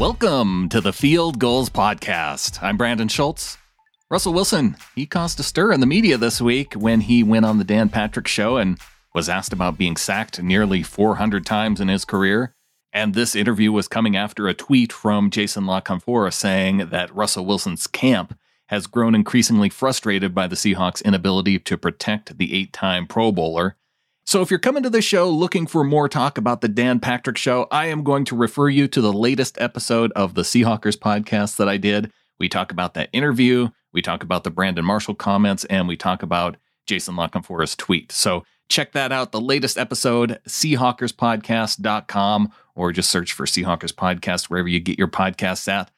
Welcome to the Field Goals Podcast. I'm Brandon Schultz. Russell Wilson, he caused a stir in the media this week when he went on the Dan Patrick show and was asked about being sacked nearly 400 times in his career. And this interview was coming after a tweet from Jason La Canfora saying that Russell Wilson's camp has grown increasingly frustrated by the Seahawks' inability to protect the eight time Pro Bowler. So, if you're coming to the show looking for more talk about the Dan Patrick Show, I am going to refer you to the latest episode of the Seahawkers podcast that I did. We talk about that interview, we talk about the Brandon Marshall comments, and we talk about Jason La Canfora's tweet. So, check that out. The latest episode, SeahawkersPodcast.com, or just search for Seahawkers Podcast wherever you get your podcasts at.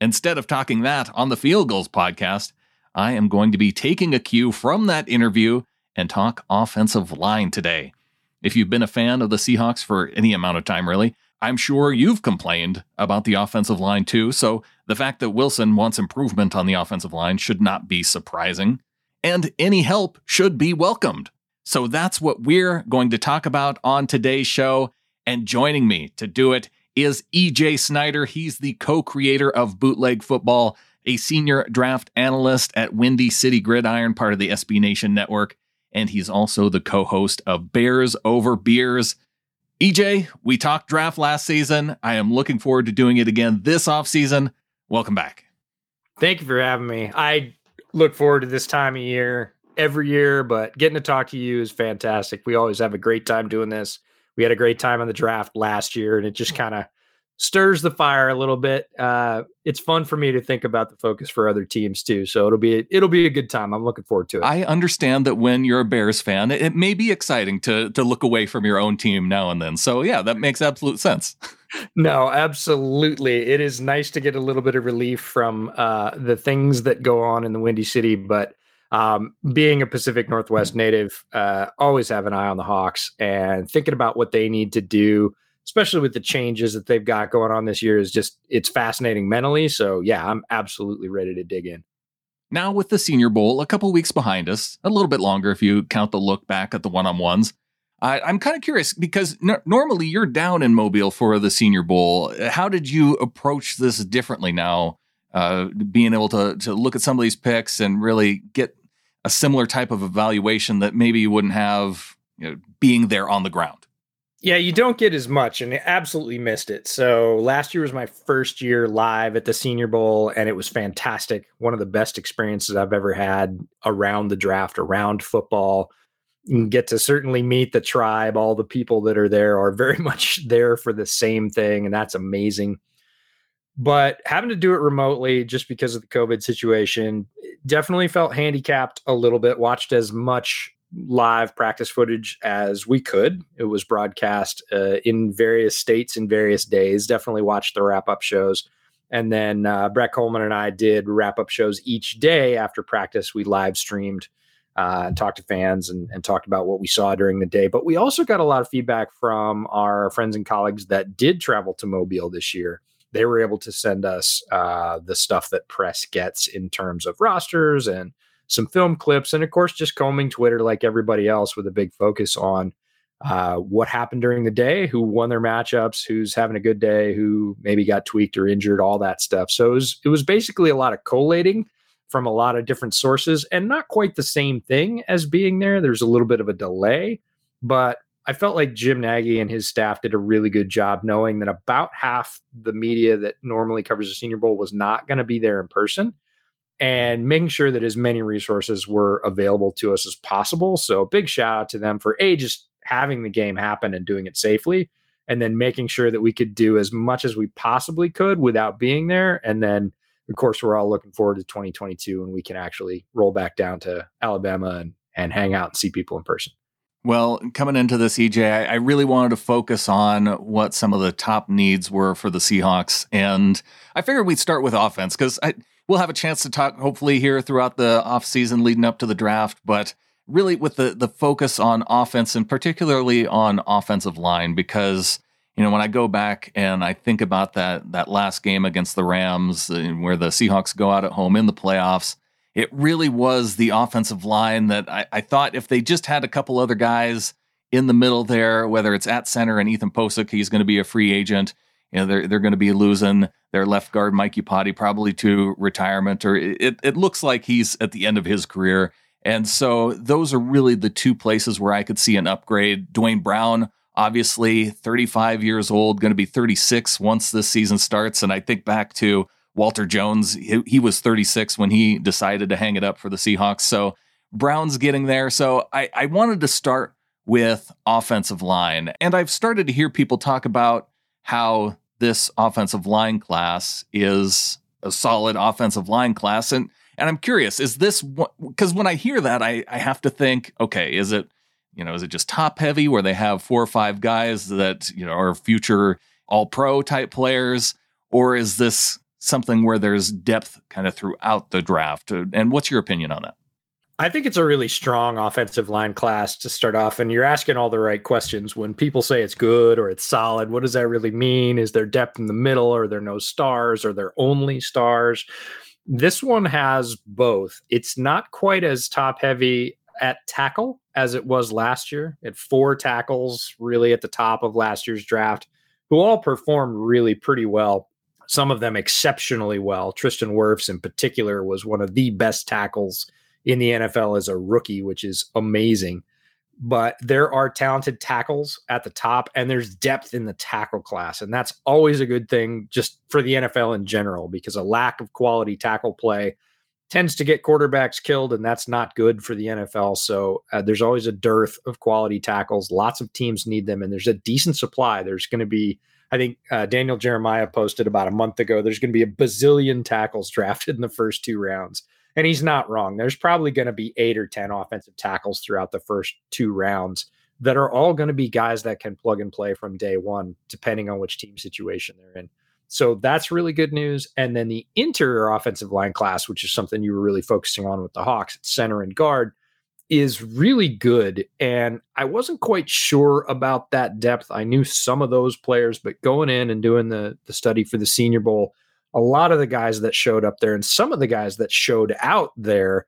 Instead of talking that on the Field Goals podcast, I am going to be taking a cue from that interview and talk offensive line today. If you've been a fan of the Seahawks for any amount of time, really, I'm sure you've complained about the offensive line too. So the fact that Wilson wants improvement on the offensive line should not be surprising. And any help should be welcomed. So that's what we're going to talk about on today's show. And joining me to do it is EJ Snyder. He's the co creator of Bootleg Football, a senior draft analyst at Windy City Gridiron, part of the SB Nation network and he's also the co host of Bears Over Beers. EJ, we talked draft last season. I am looking forward to doing it again this offseason. Welcome back. Thank you for having me. I look forward to this time of year every year, but getting to talk to you is fantastic. We always have a great time doing this. We had a great time on the draft last year, and it just kind of stirs the fire a little bit. Uh, it's fun for me to think about the focus for other teams too. So it'll be it'll be a good time. I'm looking forward to it. I understand that when you're a Bears fan, it may be exciting to to look away from your own team now and then. So yeah, that makes absolute sense. no, absolutely. It is nice to get a little bit of relief from uh, the things that go on in the Windy City, but um, being a Pacific Northwest native, uh, always have an eye on the Hawks and thinking about what they need to do especially with the changes that they've got going on this year, is just it's fascinating mentally. So yeah, I'm absolutely ready to dig in. Now with the Senior Bowl a couple weeks behind us, a little bit longer if you count the look back at the one-on-ones. I, I'm kind of curious because n- normally you're down in Mobile for the Senior Bowl. How did you approach this differently now? Uh, being able to to look at some of these picks and really get a similar type of evaluation that maybe you wouldn't have you know, being there on the ground. Yeah, you don't get as much, and absolutely missed it. So last year was my first year live at the Senior Bowl, and it was fantastic. One of the best experiences I've ever had around the draft, around football. You get to certainly meet the tribe. All the people that are there are very much there for the same thing, and that's amazing. But having to do it remotely just because of the COVID situation definitely felt handicapped a little bit. Watched as much live practice footage as we could. It was broadcast uh, in various states in various days. Definitely watched the wrap up shows. And then uh, Brett Coleman and I did wrap up shows each day after practice. We live streamed uh, and talked to fans and, and talked about what we saw during the day. But we also got a lot of feedback from our friends and colleagues that did travel to Mobile this year. They were able to send us uh, the stuff that press gets in terms of rosters and some film clips, and of course, just combing Twitter like everybody else with a big focus on uh, what happened during the day, who won their matchups, who's having a good day, who maybe got tweaked or injured, all that stuff. So it was, it was basically a lot of collating from a lot of different sources and not quite the same thing as being there. There's a little bit of a delay, but I felt like Jim Nagy and his staff did a really good job knowing that about half the media that normally covers the Senior Bowl was not going to be there in person and making sure that as many resources were available to us as possible. So, big shout out to them for A, just having the game happen and doing it safely, and then making sure that we could do as much as we possibly could without being there. And then, of course, we're all looking forward to 2022 and we can actually roll back down to Alabama and, and hang out and see people in person. Well, coming into this, EJ, I, I really wanted to focus on what some of the top needs were for the Seahawks. And I figured we'd start with offense because I we'll have a chance to talk hopefully here throughout the offseason leading up to the draft, but really with the the focus on offense and particularly on offensive line because you know when I go back and I think about that that last game against the Rams uh, where the Seahawks go out at home in the playoffs, it really was the offensive line that I, I thought if they just had a couple other guys in the middle there, whether it's at center and Ethan Pocic, he's going to be a free agent. You know, they're they're going to be losing their left guard, Mike Iupati probably to retirement, or it, it looks like he's at the end of his career. And so those are really the two places where I could see an upgrade. Duane Brown, obviously 35 years old, going to be 36 once this season starts. And I think back to Walter Jones, he, he, was 36 when he decided to hang it up for the Seahawks. So Brown's getting there. So I, I wanted to start with offensive line. And I've started to hear people talk about how this offensive line class is a solid offensive line class. And and I'm curious, is this because when I hear that, I, I have to think, okay, is it, you know, is it just top heavy where they have four or five guys that, you know, are future all pro type players? Or is this something where there's depth kind of throughout the draft? And what's your opinion on that? I think it's a really strong offensive line class to start off, and you're asking all the right questions. When people say it's good or it's solid, what does that really mean? Is there depth in the middle? Are there no stars? Are there only stars? This one has both. It's not quite as top heavy at tackle as it was last year. At four tackles, really at the top of last year's draft, who all performed really pretty well. Some of them exceptionally well. Tristan Wirfs, in particular, was one of the best tackles in the NFL as a rookie, which is amazing. But there are talented tackles at the top, and there's depth in the tackle class. And that's always a good thing just for the NFL in general, because a lack of quality tackle play tends to get quarterbacks killed, and that's not good for the NFL. So uh, there's always a dearth of quality tackles. Lots of teams need them, and there's a decent supply. There's going to be, I think uh, Daniel Jeremiah posted about a month ago, there's going to be a bazillion tackles drafted in the first two rounds. And he's not wrong. There's probably going to be eight or 10 offensive tackles throughout the first two rounds that are all going to be guys that can plug and play from day one, depending on which team situation they're in. So that's really good news. And then the interior offensive line class, which is something you were really focusing on with the Hawks, center and guard, is really good. And I wasn't quite sure about that depth. I knew some of those players, but going in and doing the, the study for the Senior Bowl, a lot of the guys that showed up there and some of the guys that showed out there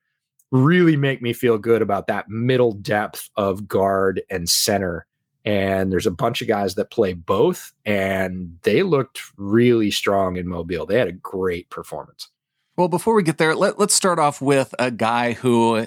really make me feel good about that middle depth of guard and center. And there's a bunch of guys that play both, and they looked really strong in Mobile. They had a great performance. Well, before we get there, let, us start off with a guy who uh,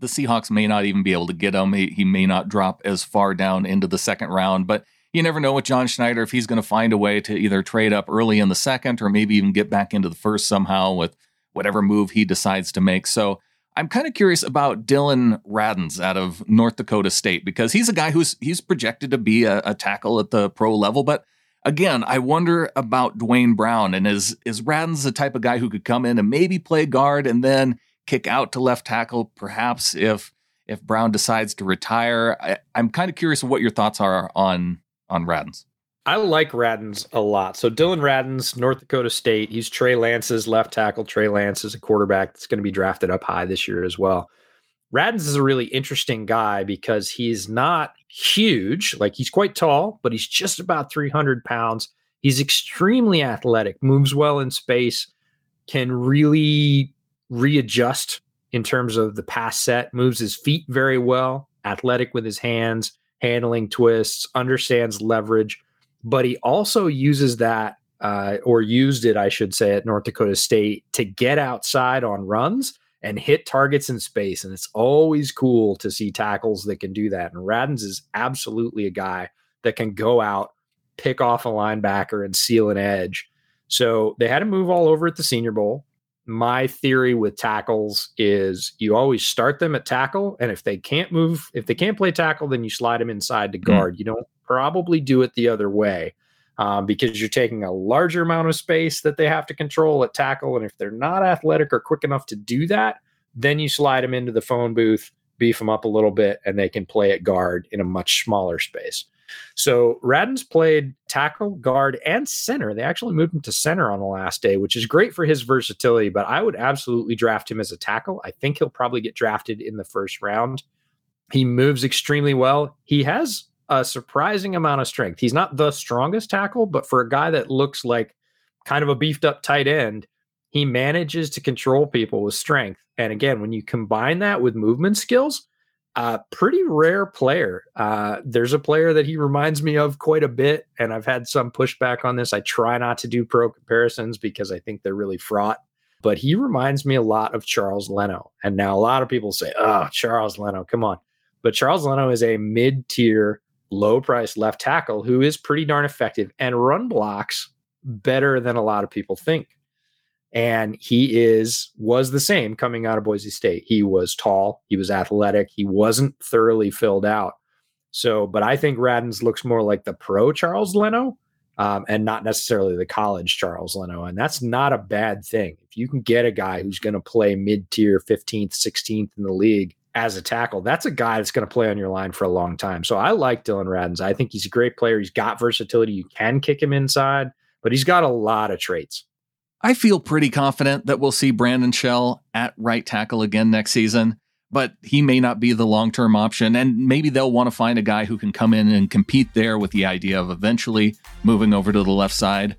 the Seahawks may not even be able to get him. He, he may not drop as far down into the second round, but you never know with John Schneider if he's going to find a way to either trade up early in the second or maybe even get back into the first somehow with whatever move he decides to make. So I'm kind of curious about Dillon Radunz out of North Dakota State because he's a guy who's he's projected to be a, a tackle at the pro level, but again, I wonder about Duane Brown and is is Radunz the type of guy who could come in and maybe play guard and then kick out to left tackle, perhaps if if Brown decides to retire. I, am kind of curious what your thoughts are on on Radunz. I like Radunz a lot. So Dillon Radunz, North Dakota State. He's Trey Lance's left tackle. Trey Lance is a quarterback that's going to be drafted up high this year as well. Radunz is a really interesting guy because he's not huge. Like he's quite tall, but he's just about 300 pounds. He's extremely athletic, moves well in space, can really readjust in terms of the pass set, moves his feet very well, athletic with his hands handling twists, understands leverage, but he also uses that uh, or used it, I should say, at North Dakota State to get outside on runs and hit targets in space. And it's always cool to see tackles that can do that. And Radunz is absolutely a guy that can go out, pick off a linebacker, and seal an edge. So they had to move all over at the Senior Bowl my theory with tackles is you always start them at tackle and if they can't move if they can't play tackle then you slide them inside to hmm. guard mm. you don't probably do it the other way um, because you're taking a larger amount of space that they have to control at tackle and if they're not athletic or quick enough to do that then you slide them into the phone booth beef them up a little bit and they can play at guard in a much smaller space so Radunz played tackle, guard, and center. They actually moved him to center on the last day, which is great for his versatility. But I would absolutely draft him as a tackle. I think he'll probably get drafted in the first round. He moves extremely well. He has a surprising amount of strength. He's not the strongest tackle, but for a guy that looks like kind of a beefed up tight end, he manages to control people with strength. And again, when you combine that with movement skills, uh, pretty rare player. Uh, there's a player that he reminds me of quite a bit, and I've had some pushback on this. I try not to do pro comparisons because I think they're really fraught, but he reminds me a lot of Charles Leno. And now a lot of people say, oh, Charles Leno, come on. But Charles Leno is a mid tier, low price left tackle who is pretty darn effective and run blocks better than a lot of people think and he is was the same coming out of Boise State. He was tall, he was athletic, he wasn't thoroughly filled out. So, but I think Radunz looks more like the pro Charles Leno, um, and not necessarily the college Charles Leno, and that's not a bad thing. If you can get a guy who's going to play mid tier, fifteenth, sixteenth in the league as a tackle, that's a guy that's going to play on your line for a long time. So I like Dillon Radunz. I think he's a great player. He's got versatility. You can kick him inside, but he's got a lot of traits. I feel pretty confident that we'll see Brandon Shell at right tackle again next season, but he may not be the long term option. And maybe they'll want to find a guy who can come in and compete there with the idea of eventually moving over to the left side.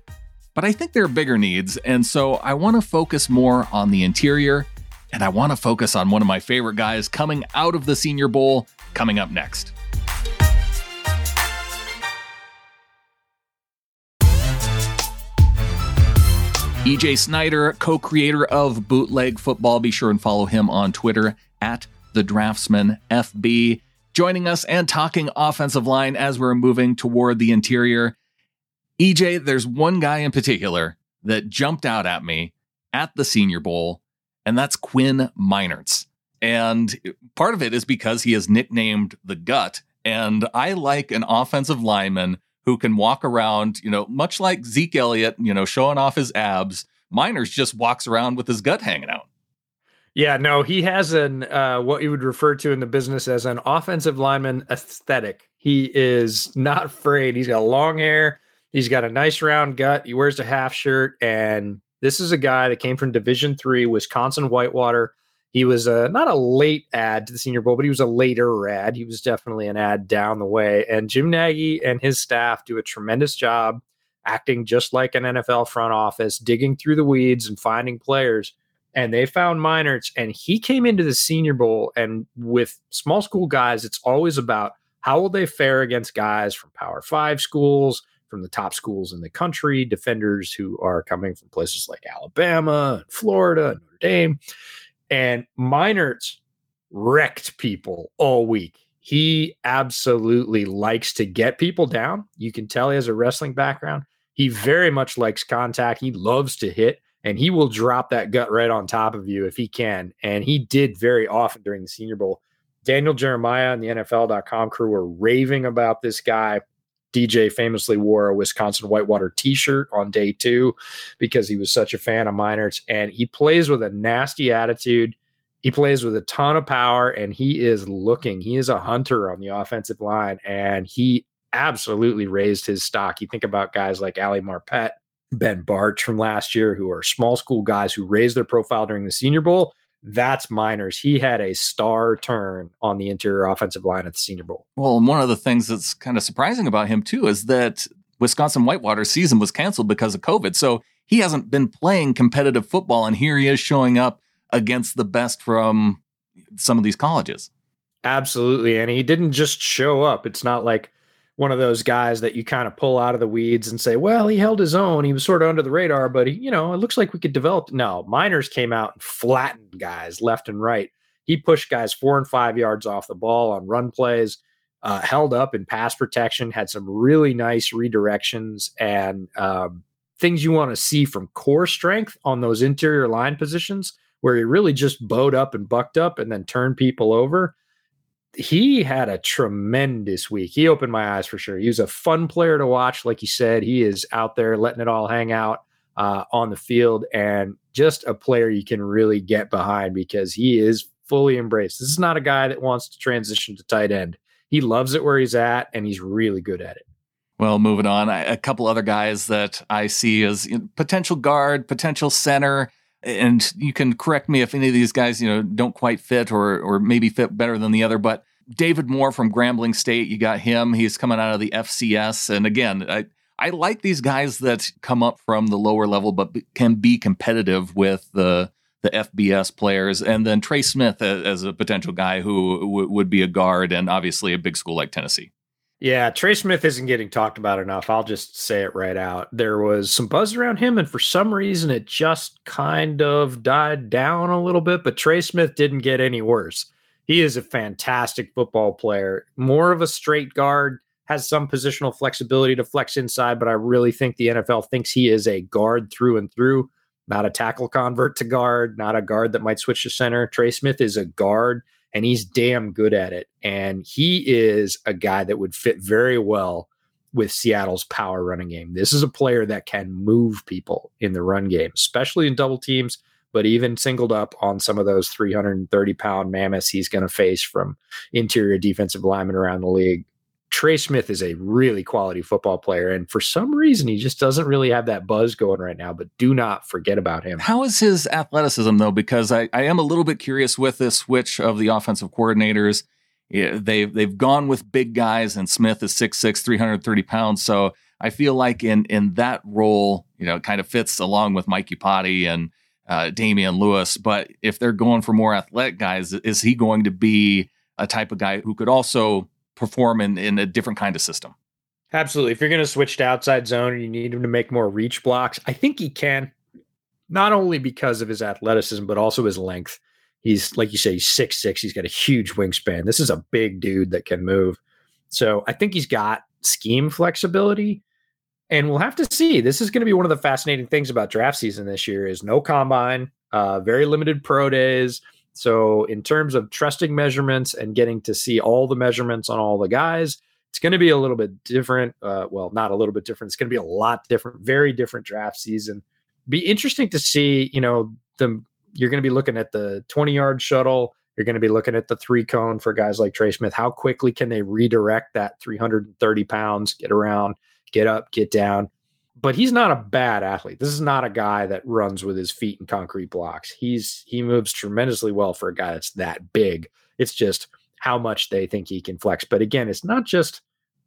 But I think there are bigger needs. And so I want to focus more on the interior. And I want to focus on one of my favorite guys coming out of the Senior Bowl coming up next. EJ Snyder, co creator of Bootleg Football. Be sure and follow him on Twitter at the Draftsman FB. Joining us and talking offensive line as we're moving toward the interior. EJ, there's one guy in particular that jumped out at me at the Senior Bowl, and that's Quinn Meinerz. And part of it is because he is nicknamed the Gut. And I like an offensive lineman who can walk around, you know, much like Zeke Elliott, you know, showing off his abs. Meinerz just walks around with his gut hanging out. Yeah, no, he has an uh, what you would refer to in the business as an offensive lineman aesthetic. He is not afraid. He's got long hair. He's got a nice round gut. He wears a half shirt, and this is a guy that came from Division Three, Wisconsin Whitewater. He was a, not a late ad to the Senior Bowl, but he was a later ad. He was definitely an ad down the way. And Jim Nagy and his staff do a tremendous job acting just like an NFL front office, digging through the weeds and finding players. And they found Meinerz, and he came into the Senior Bowl. And with small school guys, it's always about how will they fare against guys from Power Five schools, from the top schools in the country, defenders who are coming from places like Alabama and Florida Notre Dame. And Meinerz wrecked people all week. He absolutely likes to get people down. You can tell he has a wrestling background. He very much likes contact. He loves to hit, and he will drop that gut right on top of you if he can. And he did very often during the Senior Bowl. Daniel Jeremiah and the NFL.com crew were raving about this guy. DJ famously wore a Wisconsin Whitewater t shirt on day two because he was such a fan of Meinerz. And he plays with a nasty attitude. He plays with a ton of power and he is looking. He is a hunter on the offensive line and he absolutely raised his stock. You think about guys like Ali Marpet, Ben Bartch from last year, who are small school guys who raised their profile during the Senior Bowl that's Meinerz. He had a star turn on the interior offensive line at the Senior Bowl. Well, and one of the things that's kind of surprising about him too is that Wisconsin Whitewater season was canceled because of COVID. So he hasn't been playing competitive football, and here he is showing up against the best from some of these colleges. Absolutely. And he didn't just show up. It's not like one of those guys that you kind of pull out of the weeds and say, well, he held his own. He was sort of under the radar, but he, you know, it looks like we could develop. No, Meinerz came out and flattened guys left and right. He pushed guys four and five yards off the ball on run plays, uh, held up in pass protection, had some really nice redirections and um, things you want to see from core strength on those interior line positions where he really just bowed up and bucked up and then turned people over he had a tremendous week. He opened my eyes for sure. He was a fun player to watch. Like you said, he is out there letting it all hang out uh, on the field and just a player you can really get behind because he is fully embraced. This is not a guy that wants to transition to tight end. He loves it where he's at and he's really good at it. Well, moving on, a couple other guys that I see as potential guard, potential center and you can correct me if any of these guys, you know, don't quite fit or or maybe fit better than the other. But David Moore from Grambling State, you got him. He's coming out of the FCS, and again, I I like these guys that come up from the lower level, but can be competitive with the the FBS players, and then Trey Smith as, as a potential guy who w- would be a guard, and obviously a big school like Tennessee. Yeah, Trey Smith isn't getting talked about enough. I'll just say it right out. There was some buzz around him, and for some reason, it just kind of died down a little bit. But Trey Smith didn't get any worse. He is a fantastic football player, more of a straight guard, has some positional flexibility to flex inside, but I really think the NFL thinks he is a guard through and through, not a tackle convert to guard, not a guard that might switch to center. Trey Smith is a guard and he's damn good at it. And he is a guy that would fit very well with Seattle's power running game. This is a player that can move people in the run game, especially in double teams, but even singled up on some of those 330 pound mammoths he's going to face from interior defensive linemen around the league. Trey Smith is a really quality football player. And for some reason, he just doesn't really have that buzz going right now, but do not forget about him. How is his athleticism, though? Because I, I am a little bit curious with this switch of the offensive coordinators. Yeah, they've, they've gone with big guys, and Smith is 6'6, 330 pounds. So I feel like in, in that role, you know, it kind of fits along with Mike Iupati and uh, Damien Lewis. But if they're going for more athletic guys, is he going to be a type of guy who could also perform in, in a different kind of system. Absolutely. If you're going to switch to outside zone and you need him to make more reach blocks, I think he can, not only because of his athleticism, but also his length. He's, like you say, he's six six. He's got a huge wingspan. This is a big dude that can move. So I think he's got scheme flexibility. And we'll have to see. This is going to be one of the fascinating things about draft season this year is no combine, uh, very limited pro days. So, in terms of trusting measurements and getting to see all the measurements on all the guys, it's going to be a little bit different. Uh, well, not a little bit different. It's going to be a lot different, very different draft season. Be interesting to see, you know, the you're going to be looking at the 20 yard shuttle. You're going to be looking at the three cone for guys like Trey Smith. How quickly can they redirect that 330 pounds, get around, get up, get down? but he's not a bad athlete. This is not a guy that runs with his feet in concrete blocks. He's he moves tremendously well for a guy that's that big. It's just how much they think he can flex. But again, it's not just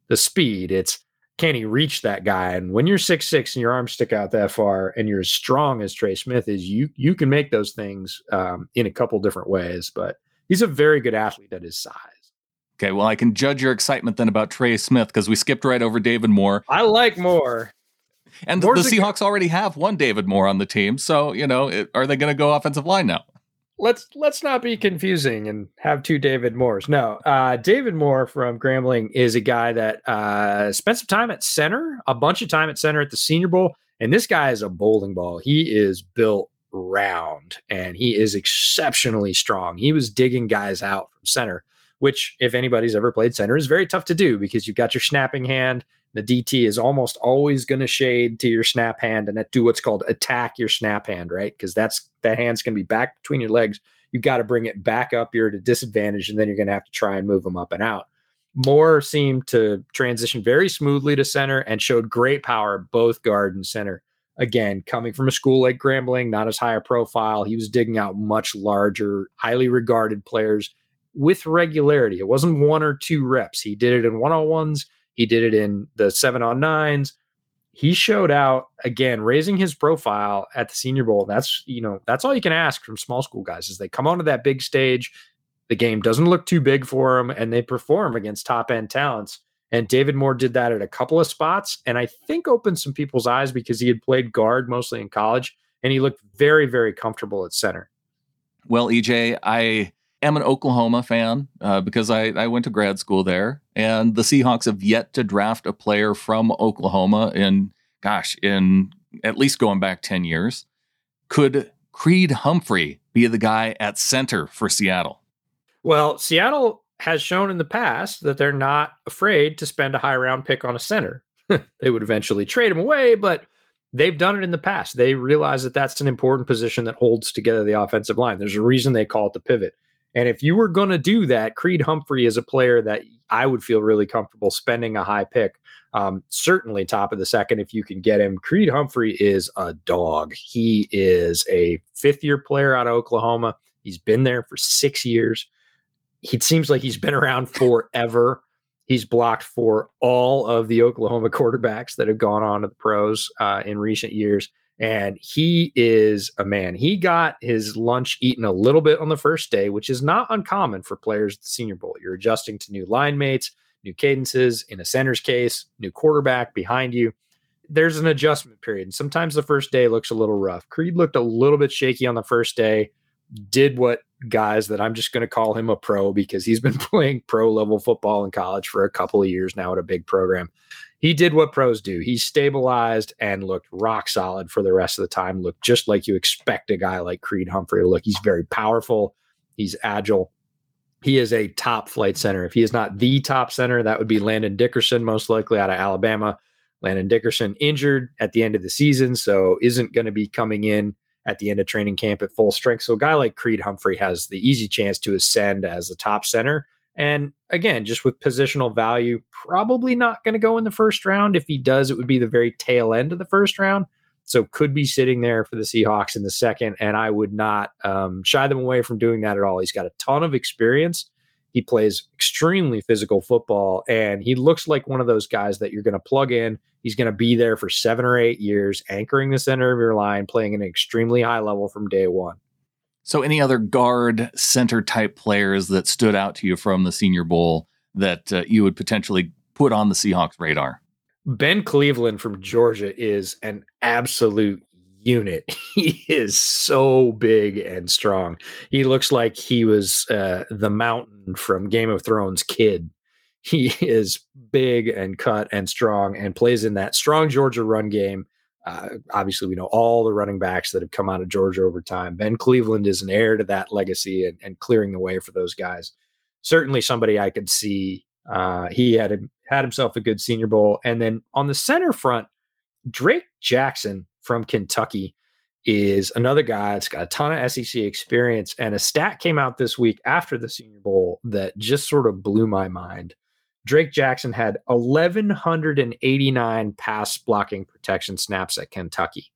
the speed, it's can he reach that guy? And when you're six six and your arms stick out that far and you're as strong as Trey Smith is, you you can make those things um, in a couple different ways. But he's a very good athlete at his size. Okay, well, I can judge your excitement then about Trey Smith because we skipped right over David Moore. I like Moore. And Moore's the Seahawks already have one David Moore on the team, so you know, it, are they going to go offensive line now? Let's let's not be confusing and have two David Moores. No, uh, David Moore from Grambling is a guy that uh, spent some time at center, a bunch of time at center at the Senior Bowl, and this guy is a bowling ball. He is built round and he is exceptionally strong. He was digging guys out from center, which, if anybody's ever played center, is very tough to do because you've got your snapping hand the DT is almost always going to shade to your snap hand and do what's called attack your snap hand, right? Because that's that hand's going to be back between your legs. You've got to bring it back up. You're at a disadvantage, and then you're going to have to try and move them up and out. Moore seemed to transition very smoothly to center and showed great power both guard and center. Again, coming from a school like Grambling, not as high a profile, he was digging out much larger, highly regarded players with regularity. It wasn't one or two reps. He did it in one on ones he did it in the seven on nines. He showed out again, raising his profile at the Senior Bowl. That's you know that's all you can ask from small school guys is they come onto that big stage. The game doesn't look too big for them, and they perform against top end talents. And David Moore did that at a couple of spots, and I think opened some people's eyes because he had played guard mostly in college, and he looked very, very comfortable at center. Well, EJ, I am an Oklahoma fan uh, because I, I went to grad school there, and the Seahawks have yet to draft a player from Oklahoma in, gosh, in at least going back 10 years. Could Creed Humphrey be the guy at center for Seattle? Well, Seattle has shown in the past that they're not afraid to spend a high round pick on a center. they would eventually trade him away, but they've done it in the past. They realize that that's an important position that holds together the offensive line. There's a reason they call it the pivot. And if you were going to do that, Creed Humphrey is a player that I would feel really comfortable spending a high pick. Um, certainly top of the second if you can get him. Creed Humphrey is a dog. He is a fifth year player out of Oklahoma. He's been there for six years. He seems like he's been around forever. He's blocked for all of the Oklahoma quarterbacks that have gone on to the pros uh, in recent years. And he is a man. He got his lunch eaten a little bit on the first day, which is not uncommon for players at the Senior Bowl. You're adjusting to new line mates, new cadences, in a center's case, new quarterback behind you. There's an adjustment period. And sometimes the first day looks a little rough. Creed looked a little bit shaky on the first day, did what guys that I'm just going to call him a pro because he's been playing pro level football in college for a couple of years now at a big program. He did what pros do. He stabilized and looked rock solid for the rest of the time. Looked just like you expect a guy like Creed Humphrey to look. He's very powerful. He's agile. He is a top flight center. If he is not the top center, that would be Landon Dickerson, most likely out of Alabama. Landon Dickerson injured at the end of the season, so isn't going to be coming in at the end of training camp at full strength. So a guy like Creed Humphrey has the easy chance to ascend as a top center. And again, just with positional value, probably not going to go in the first round. If he does, it would be the very tail end of the first round. So could be sitting there for the Seahawks in the second. And I would not um, shy them away from doing that at all. He's got a ton of experience. He plays extremely physical football, and he looks like one of those guys that you're going to plug in. He's going to be there for seven or eight years, anchoring the center of your line, playing an extremely high level from day one. So, any other guard center type players that stood out to you from the Senior Bowl that uh, you would potentially put on the Seahawks radar? Ben Cleveland from Georgia is an absolute unit. He is so big and strong. He looks like he was uh, the mountain from Game of Thrones kid. He is big and cut and strong and plays in that strong Georgia run game. Uh, obviously, we know all the running backs that have come out of Georgia over time. Ben Cleveland is an heir to that legacy and, and clearing the way for those guys. Certainly, somebody I could see. Uh, he had had himself a good Senior Bowl, and then on the center front, Drake Jackson from Kentucky is another guy that's got a ton of SEC experience. And a stat came out this week after the Senior Bowl that just sort of blew my mind. Drake Jackson had 1,189 pass blocking protection snaps at Kentucky.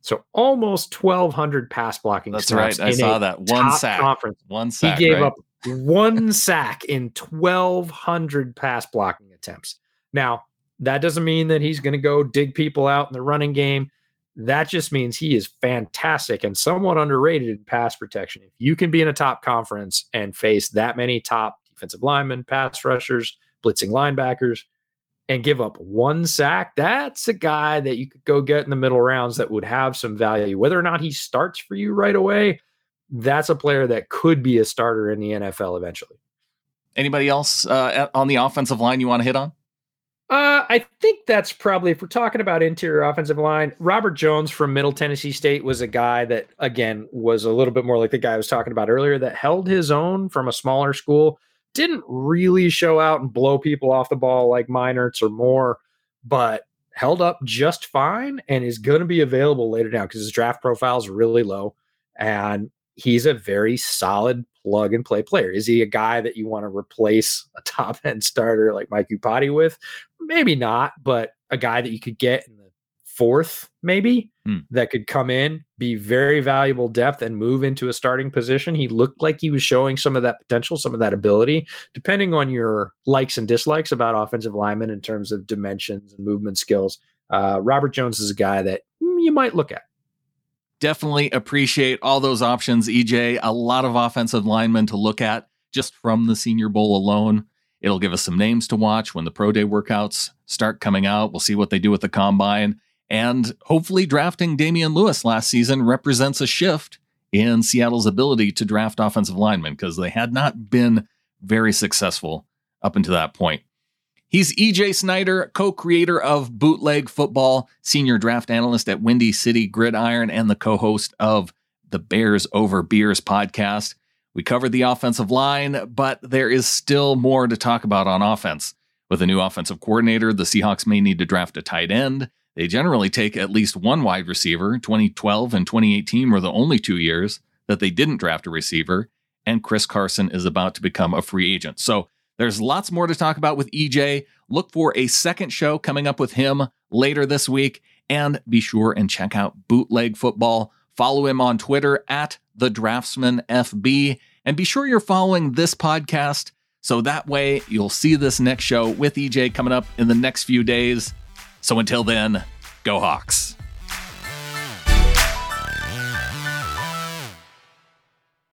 So almost 1,200 pass blocking. That's right. I saw that one sack. Conference. One sack. He gave right? up one sack in 1,200 pass blocking attempts. Now, that doesn't mean that he's going to go dig people out in the running game. That just means he is fantastic and somewhat underrated in pass protection. If you can be in a top conference and face that many top defensive linemen, pass rushers, blitzing linebackers, and give up one sack, that's a guy that you could go get in the middle rounds that would have some value. Whether or not he starts for you right away, that's a player that could be a starter in the NFL eventually. Anybody else uh, on the offensive line you want to hit on? Uh, I think that's probably if we're talking about interior offensive line. Robert Jones from Middle Tennessee State was a guy that again was a little bit more like the guy I was talking about earlier that held his own from a smaller school. Didn't really show out and blow people off the ball like Meinerz or Moore, but held up just fine and is going to be available later down because his draft profile is really low and he's a very solid plug and play player. Is he a guy that you want to replace a top end starter like Mike Iupati with? Maybe not, but a guy that you could get in the fourth, maybe Hmm. that could come in, be very valuable depth, and move into a starting position. He looked like he was showing some of that potential, some of that ability, depending on your likes and dislikes about offensive linemen in terms of dimensions and movement skills. Uh, Robert Jones is a guy that mm, you might look at. Definitely appreciate all those options, EJ. A lot of offensive linemen to look at just from the Senior Bowl alone. It'll give us some names to watch when the pro day workouts start coming out. We'll see what they do with the combine. And hopefully, drafting Damien Lewis last season represents a shift in Seattle's ability to draft offensive linemen because they had not been very successful up until that point. He's EJ Snyder, co creator of Bootleg Football, senior draft analyst at Windy City Gridiron, and the co host of the Bears Over Beers podcast. We covered the offensive line, but there is still more to talk about on offense. With a new offensive coordinator, the Seahawks may need to draft a tight end. They generally take at least one wide receiver. 2012 and 2018 were the only two years that they didn't draft a receiver, and Chris Carson is about to become a free agent. So there's lots more to talk about with EJ. Look for a second show coming up with him later this week, and be sure and check out Bootleg Football. Follow him on Twitter at the Draftsman FB, and be sure you're following this podcast so that way you'll see this next show with EJ coming up in the next few days. So until then, go Hawks.